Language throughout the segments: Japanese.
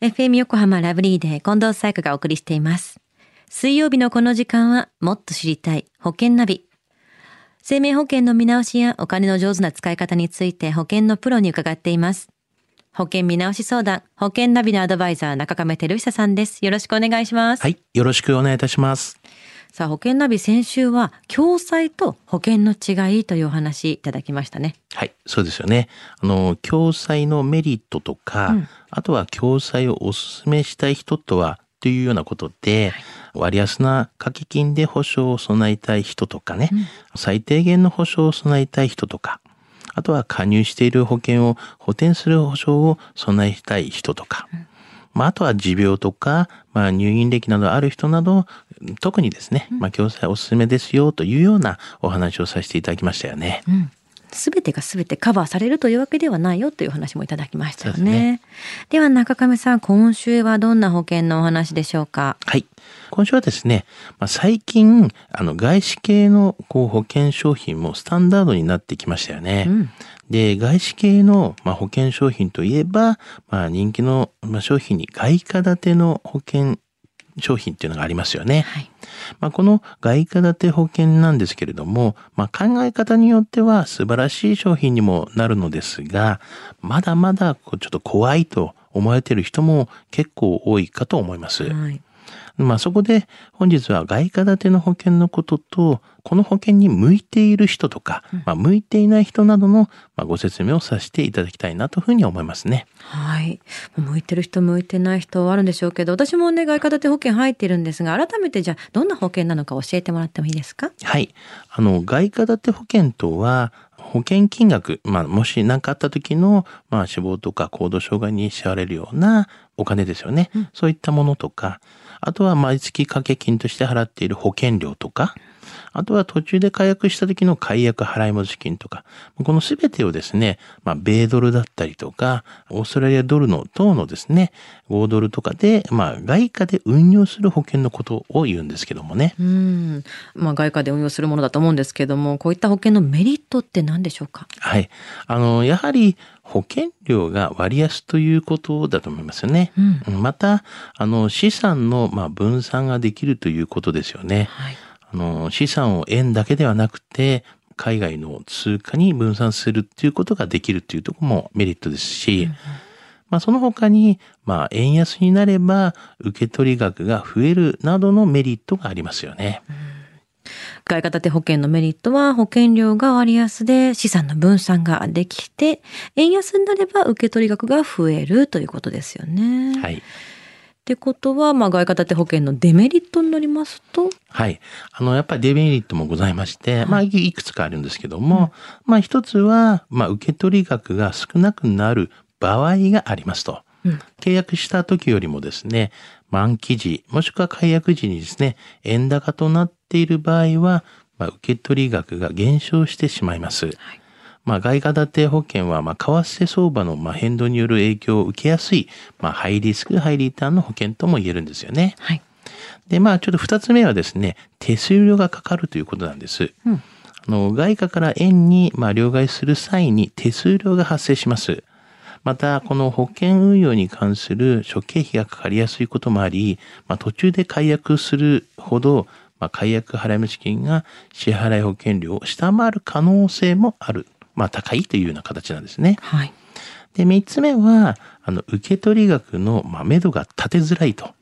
FM 横浜ラブリーで近藤彩子がお送りしています。水曜日のこの時間はもっと知りたい保険ナビ。生命保険の見直しやお金の上手な使い方について保険のプロに伺っています。保険見直し相談、保険ナビのアドバイザー中亀照久さんです。よろしくお願いします。はい。よろしくお願いいたします。さあ、保険ナビ先週は共済と保険の違いというお話いただきましたね。はい。そうですよね。あの、共済のメリットとか、うんあとは共済をお勧めしたい人とは、というようなことで、割安な掛け金で保証を備えたい人とかね、最低限の保証を備えたい人とか、あとは加入している保険を補填する保証を備えたい人とか、まあ、あとは持病とか、まあ、入院歴などある人など、特にですね、まあ、共済おすすめですよというようなお話をさせていただきましたよね。うん。すべてがすべてカバーされるというわけではないよという話もいただきましたよね。ですねでは中亀さん、今週はどんな保険のお話でしょうか？はい。今週はですね、まあ、最近、あの、外資系のこう保険商品もスタンダードになってきましたよね。うん。で、外資系の、まあ、保険商品といえば、まあ、人気の、まあ、商品に外貨建ての保険商品っていうのがありますよね。はい。まあ、この外貨建て保険なんですけれども、まあ、考え方によっては素晴らしい商品にもなるのですが、まだまだこうちょっと怖いと思われている人も結構多いかと思います。はい。まあそこで本日は外貨建ての保険のことと、この保険に向いている人とか、まあ向いていない人などのまあご説明をさせていただきたいなというふうに思いますね。はい。向いてる人、向いてない人あるんでしょうけど、私もね、外貨建て保険入ってるんですが、改めてじゃあ、どんな保険なのか教えてもらってもいいですか？はい。あの、外貨建て保険とは、保険金額、まあ、もし何かあった時の、まあ、死亡とか行動障害に支払われるようなお金ですよね。そういったものとか、あとは毎月掛け金として払っている保険料とか、あとは途中で解約した時の解約払い戻し金とか、このすべてをですね、まあ、米ドルだったりとか、オーストラリアドルの等のですね、5ドルとかで、まあ、外貨で運用する保険のことを言うんですけどもね。うん。まあ、外貨で運用するものだと思うんですけども、こういった保険のメリットって何でしょうか？はい。あの、やはり保険料が割安ということだと思いますよね。うん。また、あの、資産の、まあ、分散ができるということですよね。はい。あの、資産を円だけではなくて、海外の通貨に分散するっていうことができるっていうところもメリットですし、まあ、その他に、まあ、円安になれば、受け取り額が増えるなどのメリットがありますよね。外貨建て保険のメリットは保険料が割安で資産の分散ができて、円安になれば受け取り額が増えるということですよね。はい。ってことは、まあ、外貨建て保険のデメリットになりますと、はい。あの、やっぱりデメリットもございまして、まあ、いいくつかあるんですけども、まあ、一つは、まあ、受け取り額が少なくなる場合がありますと。うん契約した時よりもですね、満期時、もしくは解約時にですね、円高となっている場合は、まあ、受け取り額が減少してしまいます。まあ、外貨建て保険は、まあ、為替相場のまあ変動による影響を受けやすい、まあ、ハイリスク、ハイリターンの保険とも言えるんですよね。はい。で、まあ、ちょっと二つ目はですね、手数料がかかるということなんです。うんあの外貨から円に、まあ、両替する際に手数料が発生します。また、この保険運用に関する諸経費がかかりやすいこともあり、まあ、途中で解約するほど、まあ、解約払い金が支払い保険料を下回る可能性もある。まあ、高いというような形なんですね。はい。で、三つ目は、あの、受け取り額の、まあ、目処が立てづらいと。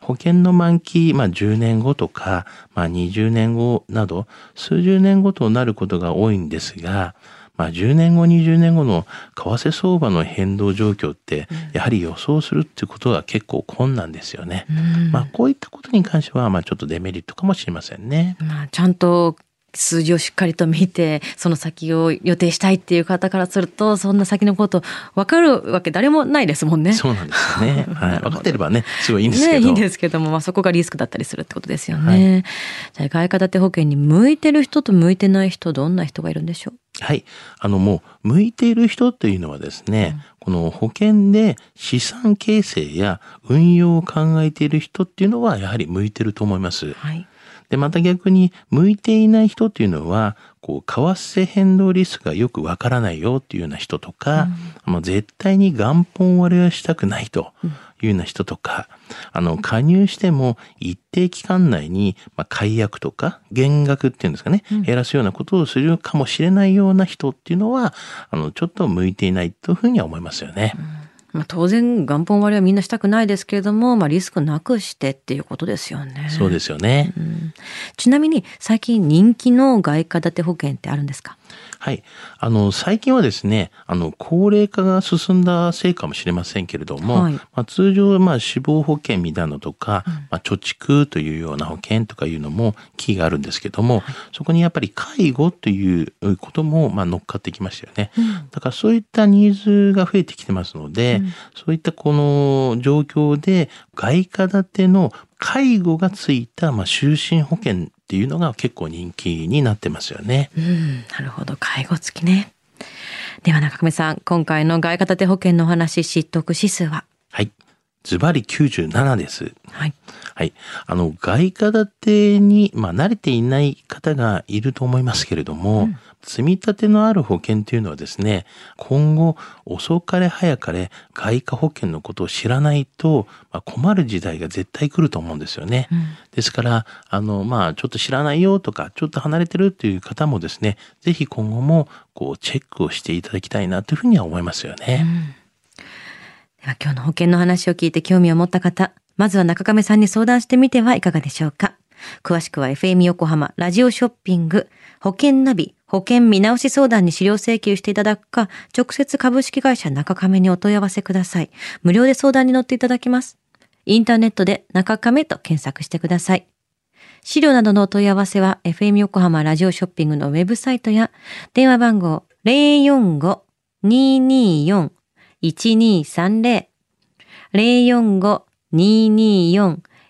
保険の満期、まあ、10年後とか、まあ、20年後など、数十年後となることが多いんですが、まあ、10年後、20年後の為替相場の変動状況って、やはり予想するっていうことが結構困難ですよね。うんまあ、こういったことに関しては、まあ、ちょっとデメリットかもしれませんね。まあ、ちゃんと数字をしっかりと見て、その先を予定したいっていう方からすると、そんな先のこと分かるわけ誰もないですもんね。そうなんですよね。はい。分かってればね、すごいいいんですけね、ど。いいんですけども、まあ、そこがリスクだったりするってことですよね。じゃあ外貨建て保険に向いてる人と向いてない人、どんな人がいるんでしょう？はい。あのもう、向いている人というのはですね、この保険で資産形成や運用を考えている人っていうのはやはり向いてると思います。はい。で、また逆に向いていない人っていうのは、こう、為替変動リスクがよくわからないよっていうような人とか、うん、もう絶対に元本割れはしたくないというような人とか、あの、加入しても一定期間内に、まあ、解約とか減額っていうんですかね、減らすようなことをするかもしれないような人っていうのは、あの、ちょっと向いていないというふうには思いますよね。うんまあ、当然元本割はみんなしたくないですけれども、まあ、リスクなくしてっていうことですよね。そうですよね、うん、ちなみに最近人気の外貨建て保険ってあるんですか？はい。あの、最近はですね、あの、高齢化が進んだせいかもしれませんけれども、はい、まあ、通常、まあ、死亡保険みたいなのとか、うん、まあ、貯蓄というような保険とかいうのもキーがあるんですけども、はい、そこにやっぱり介護ということも、まあ、乗っかってきましたよね。うん、だからそういったニーズが増えてきてますので、うん、そういったこの状況で、外貨建ての介護がついた、まあ、就寝保険っていうのが結構人気になってますよね。うん、なるほど。介護付きね。では中亀さん、今回の外貨建て保険のお話、知得指数は？はい。ズバリ97です。はい。はい。あの、外貨建てに、まあ、慣れていない方がいると思いますけれども、うん、積み立てのある保険というのはですね、今後遅かれ早かれ外貨保険のことを知らないと、まあ、困る時代が絶対来ると思うんですよね。うん、ですから、あの、まあ、ちょっと知らないよとか、ちょっと離れてるっていう方もですね、ぜひ今後もこうチェックをしていただきたいなというふうには思いますよね。うん、では今日の保険の話を聞いて興味を持った方、まずは中亀さんに相談してみてはいかがでしょうか。詳しくは FM 横浜ラジオショッピング保険ナビ保険見直し相談に資料請求していただくか、直接株式会社中亀にお問い合わせください。無料で相談に乗っていただきます。インターネットで中亀と検索してください。資料などのお問い合わせは FM 横浜ラジオショッピングのウェブサイトや電話番号045-224-1230 045-224-1230